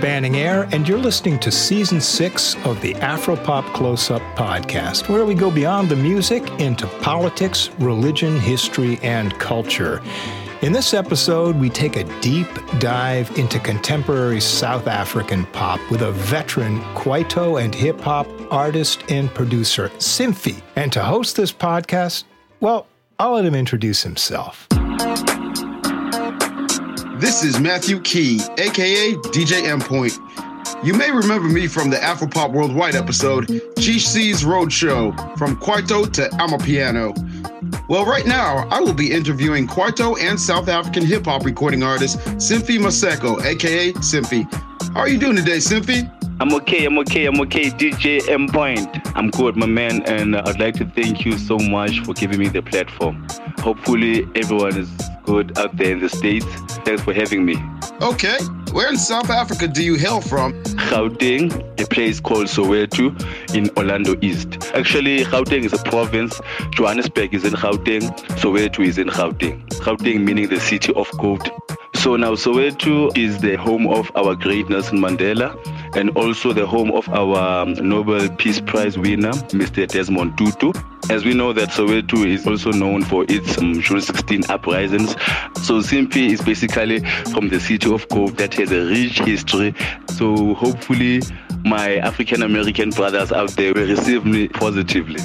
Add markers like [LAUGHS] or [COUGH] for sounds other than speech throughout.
Banning Eyre, and you're listening to Season 6 of the Afropop Close Up podcast, where we go beyond the music into politics, religion, history, and culture. In this episode, we take a deep dive into contemporary South African pop with a veteran Kwaito and hip hop artist and producer, Simphy. And to host this podcast, well, I'll let him introduce himself. This is Matthew Key, aka DJ M Point. You may remember me from the Afropop Worldwide episode, GC's Roadshow, from Kwaito to Amapiano. Well, right now, I will be interviewing Kwaito and South African hip hop recording artist Simphy Maseko, aka Simphi. How are you doing today, Simphi? I'm okay, I'm okay, I'm okay. DJ M Point. I'm good, my man, and I'd like to thank you so much for giving me the platform. Hopefully, everyone is good out there in the States. Thanks for having me. Okay. Where in South Africa do you hail from? Gauteng, a place called Soweto in Orlando East. Actually, Gauteng is a province. Johannesburg is in Gauteng. Soweto is in Gauteng. Gauteng meaning the city of gold. So now Soweto is the home of our great Nelson Mandela and also the home of our Nobel Peace Prize winner, Mr. Desmond Tutu. As we know that Soweto is also known for its um, June 16 uprisings. So Simphy is basically from the city of gold that has a rich history. So hopefully my African American brothers out there will receive me positively.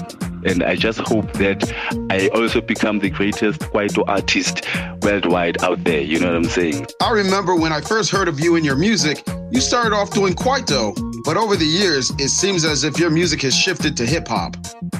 And I just hope that I also become the greatest Kwaito artist worldwide out there. You know what I'm saying? I remember when I first heard of you and your music, you started off doing Kwaito, but over the years, it seems as if your music has shifted to hip hop.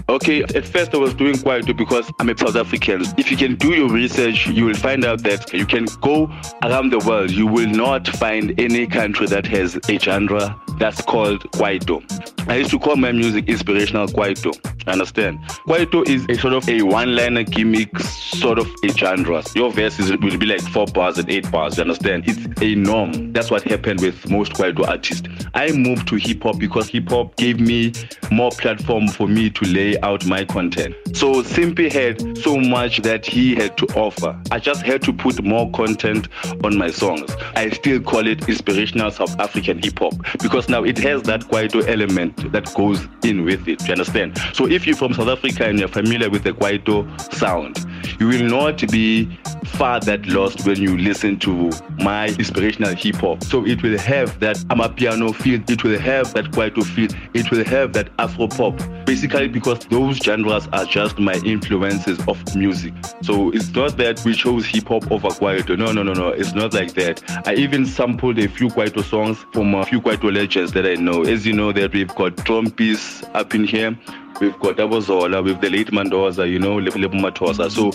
Okay, at first I was doing Kwaito because I'm a South African. If you can do your research, you will find out that you can go around the world. You will not find any country that has a genre that's called Kwaito. I used to call my music inspirational Kwaito. Understand? Kwaito is a sort of a one-liner gimmick, sort of a genre. Your verses will be like four bars and eight bars. You understand? It's a norm. That's what happened with most Kwaito artists. I moved to hip hop because hip hop gave me more platform for me to lay out my content. So Simphy had so much that he had to offer. I just had to put more content on my songs. I still call it inspirational South African hip hop because now it has that Kwaito element that goes in with it. You understand? So if you're from South Africa and you're familiar with the Kwaito sound, you will not be far that lost when you listen to my inspirational hip hop. So it will have that Amapiano feel, it will have that Kwaito feel, it will have that Afro pop. Basically, because those genres are just my influences of music. So it's not that we chose hip hop over Kwaito. No, no, no, no. It's not like that. I even sampled a few Kwaito songs from a few Kwaito legends that I know. As you know, that we've got Trompies up in here. We've got Abozola, with the late Mandoza, you know, Lebo Mathosa. So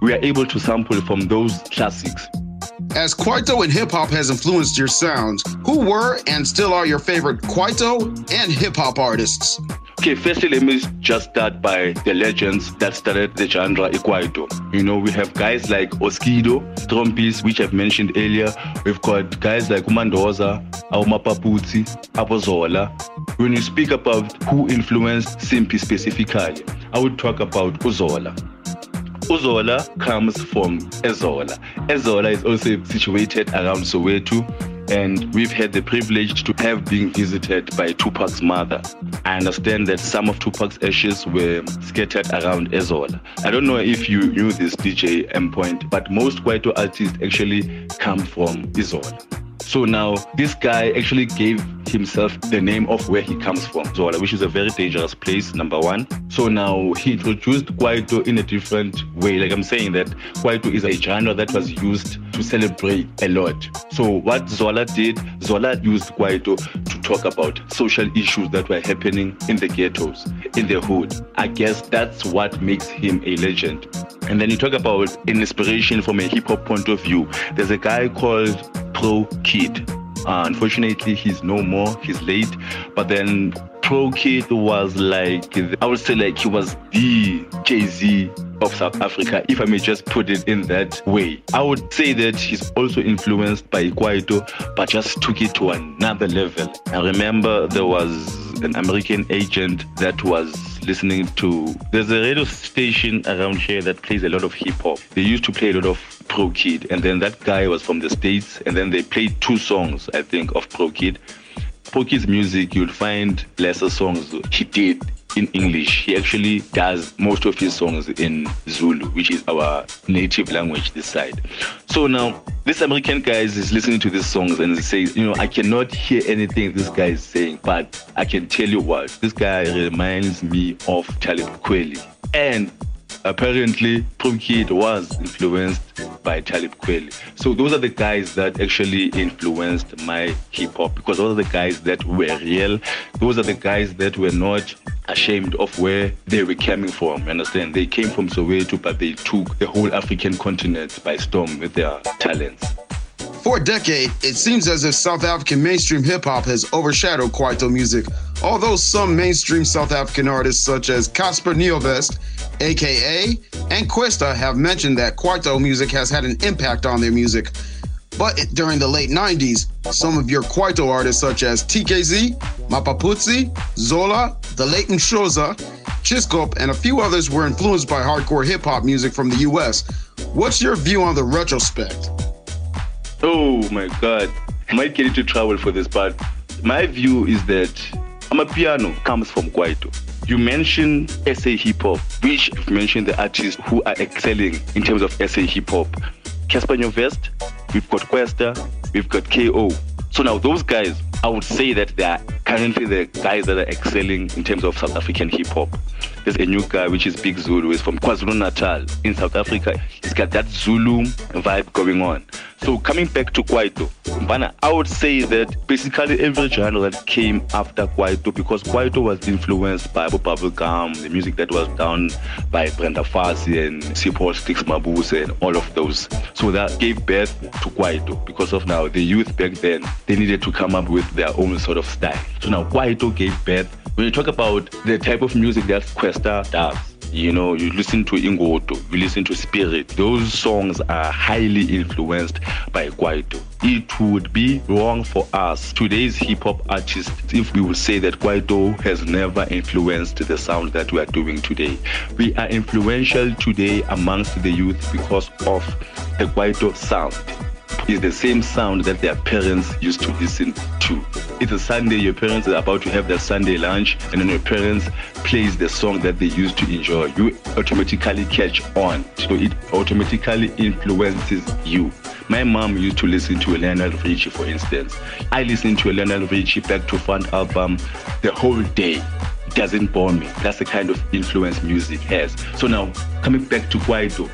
we are able to sample from those classics. As Kwaito and hip hop has influenced your sounds, who were and still are your favorite Kwaito and hip hop artists? Okay, firstly, let me just start by the legends that started the genre Kwaito. You know, we have guys like Oskido, Trompies, which I've mentioned earlier. We've got guys like Umandoza, Aumapaputsi, Abozola. When you speak about who influenced Simphy specifically, I would talk about Uzola. Uzola comes from Ezola. Ezola is also situated around Soweto, and we've had the privilege to have been visited by Tupac's mother. I understand that some of Tupac's ashes were scattered around Ezola. I don't know if you knew this DJ M Point, but most Kwaito artists actually come from Ezola. So now this guy actually gave himself the name of where he comes from, Zola, which is a very dangerous place, number one. So now he introduced Kwaito in a different way. Like I'm saying that Kwaito is a genre that was used to celebrate a lot. So what Zola did, Zola used Kwaito to talk about social issues that were happening in the ghettos, in the hood. I guess that's what makes him a legend. And then you talk about an inspiration from a hip hop point of view. There's a guy called Pro Kid. Uh, unfortunately, he's no more. He's late. But then Pro Kid was like, I would say, like he was the Jay Z of South Africa, if I may just put it in that way. I would say that he's also influenced by Kwaito, but just took it to another level. I remember there was an American agent that was listening to there's a radio station around here that plays a lot of hip hop. They used to play a lot of Pro Kid, and then that guy was from the States, and then they played two songs, I think, of Pro Kid. Pro Kid's music, you'll find lesser songs he did in English. He actually does most of his songs in Zulu, which is our native language this side. So now this American guy is listening to these songs and he says, you know, I cannot hear anything this guy is saying, but I can tell you what, this guy reminds me of Talib Kweli. And apparently Pro Kid was influenced by Talib Kweli. So those are the guys that actually influenced my hip hop because those are the guys that were real. Those are the guys that were not ashamed of where they were coming from. Understand? They came from Soweto, but they took the whole African continent by storm with their talents. For a decade, it seems as if South African mainstream hip hop has overshadowed Kwaito music, although some mainstream South African artists such as Cassper Nyovest, aka, and Kwesta have mentioned that Kwaito music has had an impact on their music. But during the late 90s, some of your Kwaito artists such as TKZ, Mapaputsi, Zola, The Late Shoza, Chiskop, and a few others were influenced by hardcore hip hop music from the US. What's your view on the retrospect? Oh my god. Might get into trouble for this, but my view is that Amapiano comes from Kwaito. You mentioned SA hip hop, which you've mentioned the artists who are excelling in terms of SA hip hop. Cassper Nyovest, we've got Kwesta, we've got KO. So now those guys, I would say that they are currently the guys that are excelling in terms of South African hip hop. There's a new guy which is Big Zulu, He's from KwaZulu Natal in South Africa. He's got that Zulu vibe going on. So coming back to Kwaito, Mbana, I would say that basically every genre that came after Kwaito, because Kwaito was influenced by Bubblegum, the music that was done by Brenda Fassie and Sipho Sticks Mabuse and all of those. So that gave birth to Kwaito because of now the youth back then, they needed to come up with their own sort of style. So now Kwaito gave birth. When you talk about the type of music that Kwesta does, you know, you listen to Ingoto, you listen to Spirit. Those songs are highly influenced by Kwaito. It would be wrong for us, today's hip hop artists, if we would say that Kwaito has never influenced the sound that we are doing today. We are influential today amongst the youth because of the Kwaito sound It's the same sound that their parents used to listen to. It's a Sunday, your parents are about to have their Sunday lunch, and then your parents plays the song that they used to enjoy. You automatically catch on. So it automatically influences you. My mom used to listen to Lionel Richie, for instance. I listened to Lionel Richie back to front album the whole day doesn't bore me. That's the kind of influence music has. So now, coming back to Kwaito,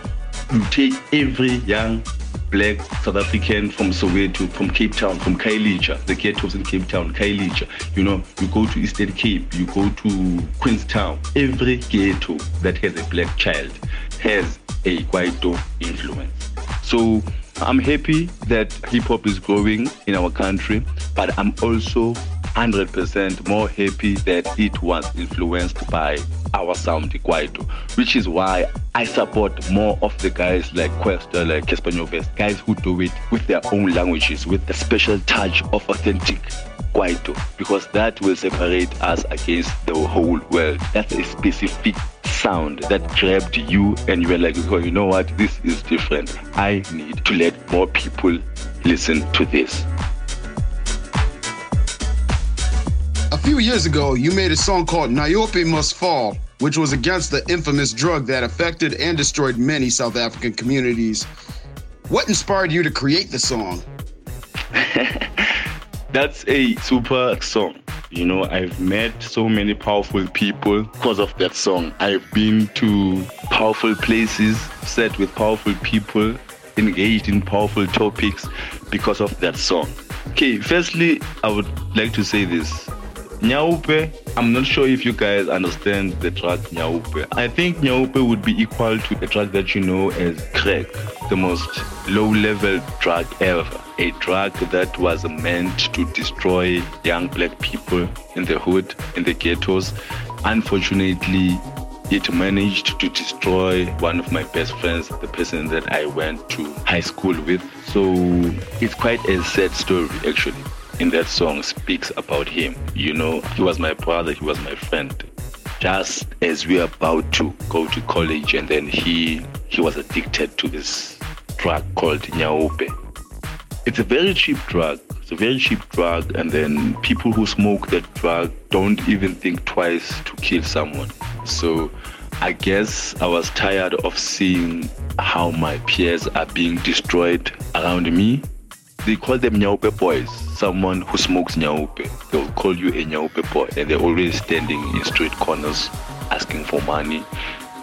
you take every young black South African from Soweto, from Cape Town, from Khayelitsha, the ghettos in Cape Town, Khayelitsha. You know, you go to Eastern Cape, you go to Queenstown. Every ghetto that has a black child has a Kwaito influence. So I'm happy that hip hop is growing in our country, but I'm also 100% more happy that it was influenced by our sound Kwaito, which is why I support more of the guys like Kwesta, uh, like Cassper Nyovest, guys who do it with their own languages, with a special touch of authentic Kwaito, because that will separate us against the whole world. That's a specific sound that grabbed you and you were like, oh, you know what, this is different. I need to let more people listen to this. A few years ago, you made a song called Nyaope Must Fall, which was against the infamous drug that affected and destroyed many South African communities. What inspired you to create the song? [LAUGHS] That's a super song. You know, I've met so many powerful people because of that song. I've been to powerful places, sat with powerful people, engaged in powerful topics because of that song. Okay, firstly, I would like to say this. Nyaope, I'm not sure if you guys understand the drug Nyaope. I think Nyaope would be equal to a drug that you know as crack, the most low level drug ever. A drug that was meant to destroy young black people in the hood, in the ghettos. Unfortunately, it managed to destroy one of my best friends, the person that I went to high school with. So it's quite a sad story, actually in that song speaks about him. You know, he was my brother, he was my friend. Just as we are about to go to college and then he he was addicted to this drug called Nyaope. It's a very cheap drug. It's a very cheap drug, and then people who smoke that drug don't even think twice to kill someone. So I guess I was tired of seeing how my peers are being destroyed around me. They call them Nyaope boys, someone who smokes Nyaope. They'll call you a Nyaope boy, and they're always standing in street corners asking for money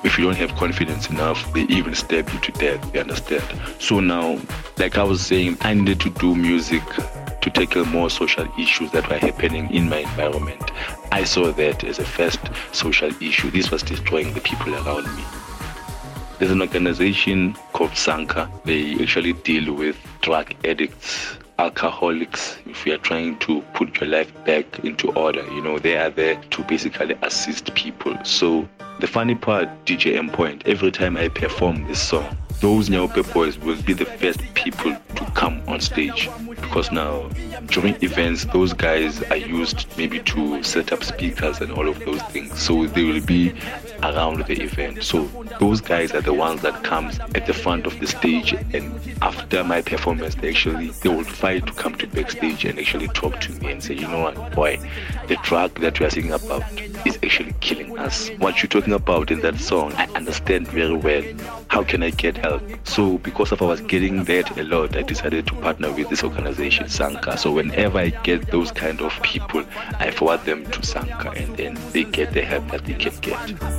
if you don't have confidence enough, they even stab you to death. You understand? So now, like I was saying, I needed to do music to tackle more social issues that were happening in my environment. I saw that as a first social issue. This was destroying the people around me. There's an organization called SANCA. They actually deal with drug addicts alcoholics if you are trying to put your life back into order you know they are there to basically assist people. So the funny part dj m point every time i perform this song those Nyaope boys will be the first people to come on stage. Because now during events those guys are used maybe to set up speakers and all of those things. So they will be around the event. So those guys are the ones that comes at the front of the stage and after my performance they actually they will fight to come to backstage and actually talk to me and say you know what boy the drug that we are singing about is actually killing us. What you're talking about in that song i understand very well. How can i get help? So because of I was getting that a lot I decided to partner with this organization SANCA. So whenever I get those kind of people I forward them to SANCA and then they get the help that they can get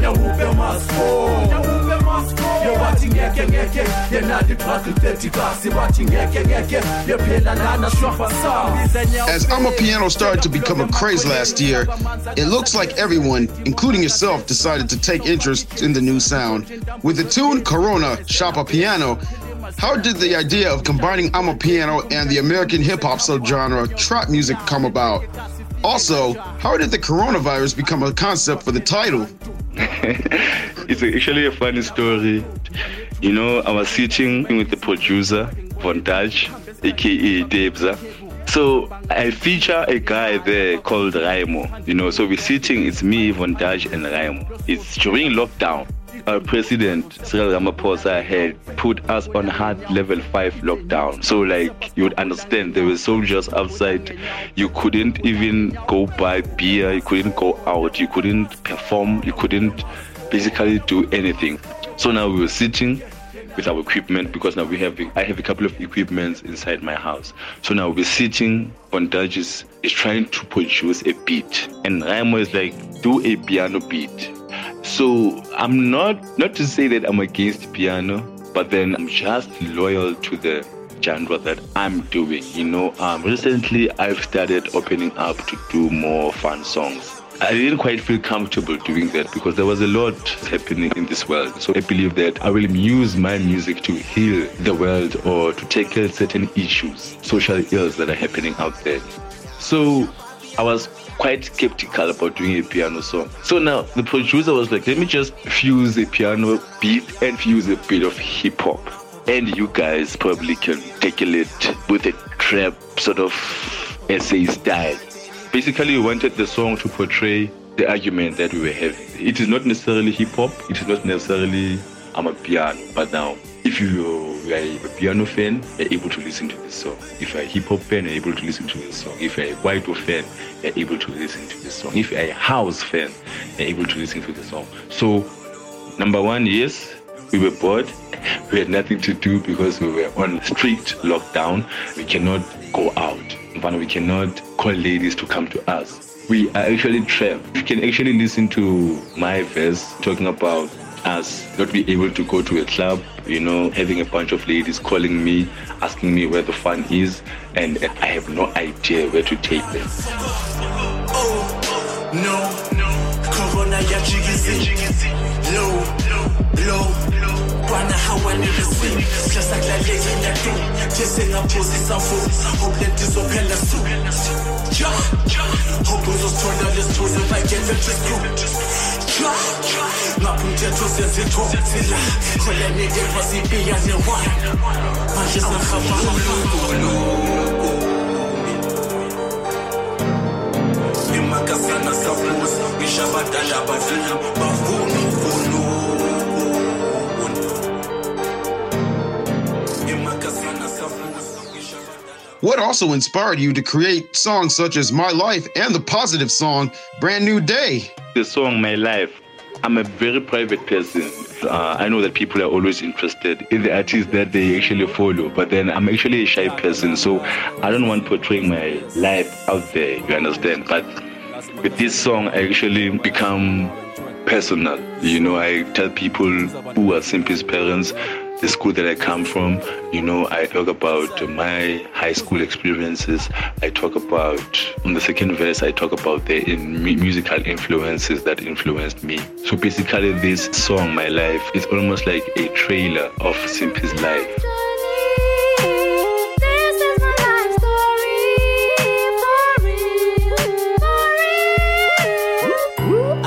nyawupe masifo nyawupe ekwathi ngeke ngeke dedikasi bathi ngeke ngeke yephela lana as Amapiano started to become a craze last year, it looks like everyone, including yourself, decided to take interest in the new sound. With the tune Corona Shapa Piano, how did the idea of combining Amapiano and the American hip hop subgenre trap music come about? Also, how did the coronavirus become a concept for the title? [LAUGHS] it's actually a funny story. You know, I was sitting with the producer, Von Dutch, aka Debza. So I feature a guy there called Raimo. You know, so we're sitting, it's me, Von Dutch, and Raimo. It's during lockdown our president Cyril Ramaphosa had put us on hard level 5 lockdown. So like you would understand there were soldiers outside. You couldn't even go buy beer, you couldn't go out, you couldn't perform, you couldn't basically do anything. So now we were sitting with our equipment because now we have I have a couple of equipments inside my house. So now we're sitting on Dodges is trying to produce a beat and Raimo is like do a piano beat so I'm not not to say that I'm against piano, but then I'm just loyal to the genre that I'm doing. You know, um, recently I've started opening up to do more fun songs. I didn't quite feel comfortable doing that because there was a lot happening in this world. So I believe that I will use my music to heal the world or to tackle certain issues, social ills that are happening out there. So I was quite skeptical about doing a piano song. So now the producer was like, let me just fuse a piano beat and fuse a bit of hip hop. And you guys probably can tackle it with a trap sort of SA style. Basically, we wanted the song to portray the argument that we were having. It is not necessarily hip hop, it is not necessarily Amapiano, but now if you are a piano fan, you're able to listen to this song. If you're a hip hop fan, you're able to listen to this song. If you're a Kwaito fan, you're able to listen to this song. If you're a house fan, you're able to listen to the song. So, number one, yes, we were bored. We had nothing to do because we were on strict lockdown. We cannot go out. We cannot call ladies to come to us. We are actually trapped. You can actually listen to my verse talking about us not be able to go to a club, you know, having a bunch of ladies calling me, asking me where the fun is, and, I have no idea where to take them. Oh, no, no, Bana hawanirisi sihlasakulaleki nyadu ngesengaphosi hope lentizophela su ja hope uzosithola lesithuze truth ngapha umthetho sezithothila kholenike kwasipiya newine manje sahamba unkulunkulu emakasana safuza ngisho abadala bafuna bafuna unkulunkulu What also inspired you to create songs such as My Life and the positive song Brand New Day? The song My Life. I'm a very private person. Uh, I know that people are always interested in the artists that they actually follow, but then I'm actually a shy person, so I don't want portraying my life out there, you understand? But with this song, I actually become personal. You know, I tell people who are Simphy's parents the school that I come from. You know, I talk about my high school experiences. I talk about, on the second verse, I talk about the in musical influences that influenced me. So basically, this song, My Life, is almost like a trailer of Simphy's life. This is my life story, for real, for real.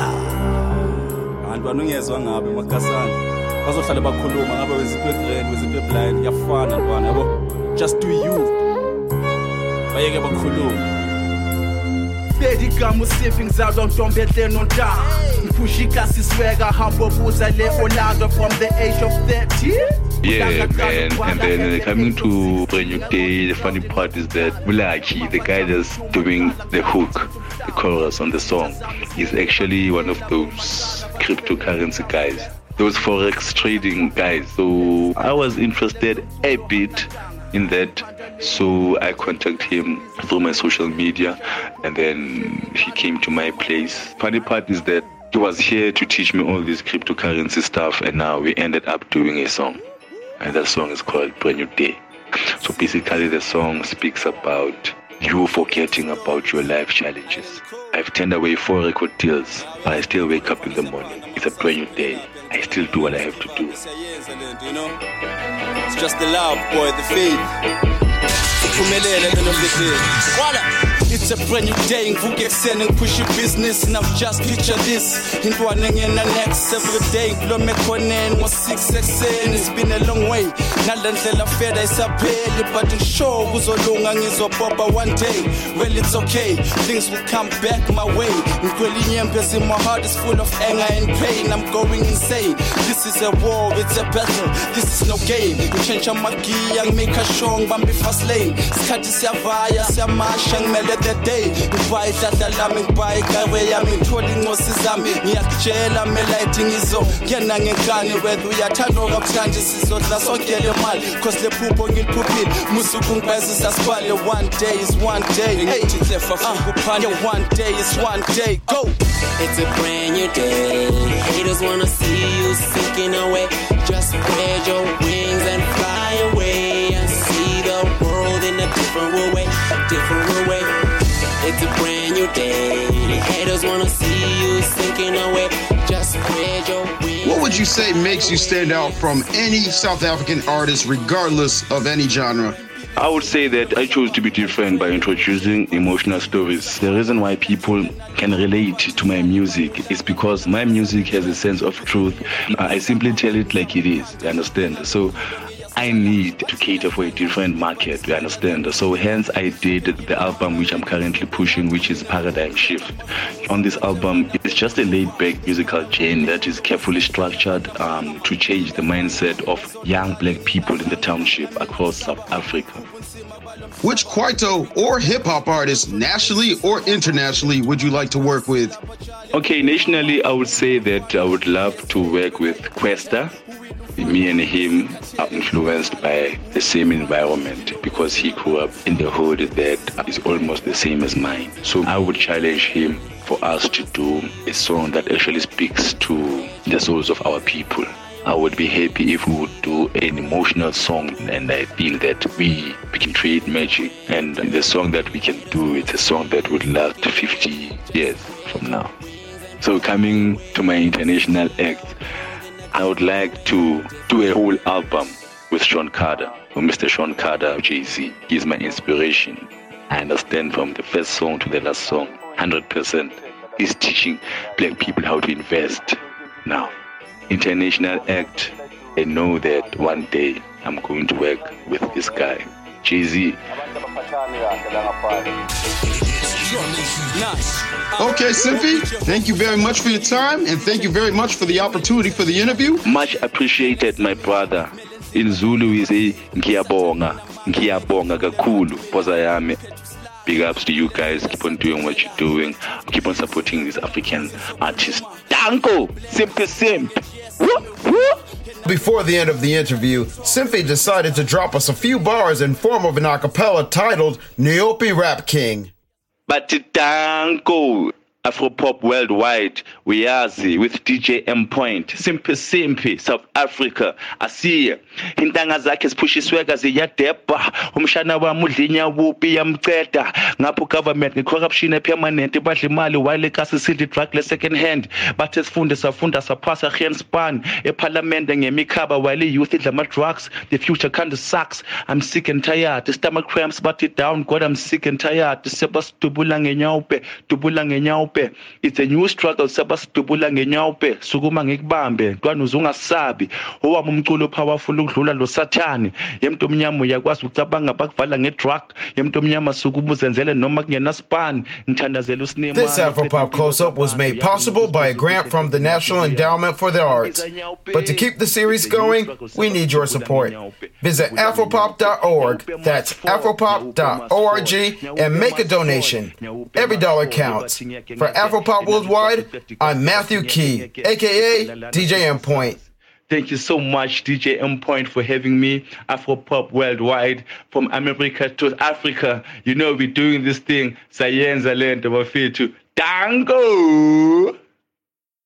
antwana ungezwa ngabe makasana bazohlala bakhuluma ngabe weziphi egrand weziphi eblind yafana ntwana yabo? Just do you. Bayeke bakhuluma Steady igama usifi ngizalwa ntombehle nontaha ngipusha ikasi swega hamba obuza le Orlando from the age of 13 Yeah, man. And then uh, coming to Brand Day, the funny part is that Mulaki, the guy that's doing the hook, the chorus on the song, is actually one of those cryptocurrency guys, those forex trading guys. So I was interested a bit in that. So I contacted him through my social media, and then he came to my place. Funny part is that he was here to teach me all this cryptocurrency stuff, and now we ended up doing a song and that song is called Brand New Day. So basically, the song speaks about you forgetting about your life challenges. I've turned away four record deals, but I still wake up in the morning. It's a brand new day. I still do what I have to do. It's just the love boy the faith Voila. It's a brand new day ngivuke ekuseni ngipush business now just picture this. Intwana ngena next every day ngilome ekhoneni ngo-6 ekuseni it's been a long way. Ngale ndlela feda isapheli but sure kuzolunga ngizobhobha one day. Well it's okay. Things will come back my way. Ngikhwela inyembezi my heart is full of anger and pain. I'm going insane. This is a war it's a battle. This is no game. Ngitshentsha amagiya ngimake sure ngibambe i-fast lane. Isikhathi siyavaya siyamasha ngimele the day. Ngibaya ihlahla lami ikawe yami ngithola incosi zami ngiyakutshela melayithi ngizo ngena ngenkani wetha uyathanda okabuhlanje sizodla sokuyele mali cause le phupho ngiliphuphile musuku ngibazisa sibale one day is one day. Hey, uh, yeah, one day is one day. Go. It's a brand new day. Haters wanna see you sinking away. Just spread your wings and fly away and see the world in a different way. Different way. It's a brand new day. Haters wanna see you sinking away. Just spread your wings. What would you say makes you stand out from any South African artist, regardless of any genre? I would say that I chose to be different by introducing emotional stories. The reason why people can relate to my music is because my music has a sense of truth. I simply tell it like it is, you understand? So I need to cater for a different market, you understand? So hence I did the album which I'm currently pushing, which is Paradigm Shift. On this album, it's just a laid-back musical chain that is carefully structured um, to change the mindset of young black people in the township across South Africa. Which Kwaito or hip hop artist, nationally or internationally, would you like to work with? Okay, nationally, I would say that I would love to work with Kwesta. Me and him are influenced by the same environment because he grew up in the hood that is almost the same as mine. So I would challenge him for us to do a song that actually speaks to the souls of our people. I would be happy if we would do an emotional song, and I feel that we, we can create magic. And the song that we can do, is a song that would last 50 years from now. So coming to my international act, I would like to do a whole album with Sean Carter, with Mr. Sean Carter, Jay-Z. He's my inspiration. I understand from the first song to the last song, 100%. He's teaching black people how to invest. Now, international act, I know that one day I'm going to work with this guy, Jay Z. Okay, Simpy, thank you very much for your time and thank you very much for the opportunity for the interview. Much appreciated, my brother. In Zulu, we say, Ngiyabonga, Ngiyabonga kakhulu, poza yami. Big ups to you guys. Keep on doing what you're doing. Keep on supporting these African artists. Danko, simple simp. Before the end of the interview, Simpy decided to drop us a few bars in form of an acapella titled Neopi Rap King. But Danko, Afropop worldwide, uyazi with DJ M Point, Simpi Simpi, South Africa, asiye. Intanga zakhe zipushisweka ziyadebha, umshana wami udlinya wuphi yamceda. Ngapho government ngecorruption epermanent badla imali while kasi sidli drug le second hand. Bathe sifunde safunda saphasa gen span eparlamente ngemikhaba while youth idla ama drugs. The future kinda sucks. I'm sick and tired. The stomach cramps but it down. God I'm sick and tired. Sebasidubula ngenyawupe, dubula ngenyawupe. It's a new struggle sebasidubula ngenyawupe. Sukuma ngikubambe. Ntwana uzungasabi. Owami umculo powerful ukudlula lo sathani. Yemntu omnyama uyakwazi ukucabanga bakuvala ngedrug. Yemntu omnyama sukuma uzenzele noma kungena span. Ngithandazela usinema. This Afropop close up was made possible by a grant from the National Endowment for the Arts. But to keep the series going, we need your support. Visit afropop.org, that's afropop.org, and make a donation. Every dollar counts. For Afropop Worldwide, I'm Matthew Key, aka DJ M Point. Thank you so much, DJ M Point, for having me. Afropop worldwide, from America to Africa. You know we're doing this thing. Sayenza bafethu. Danko!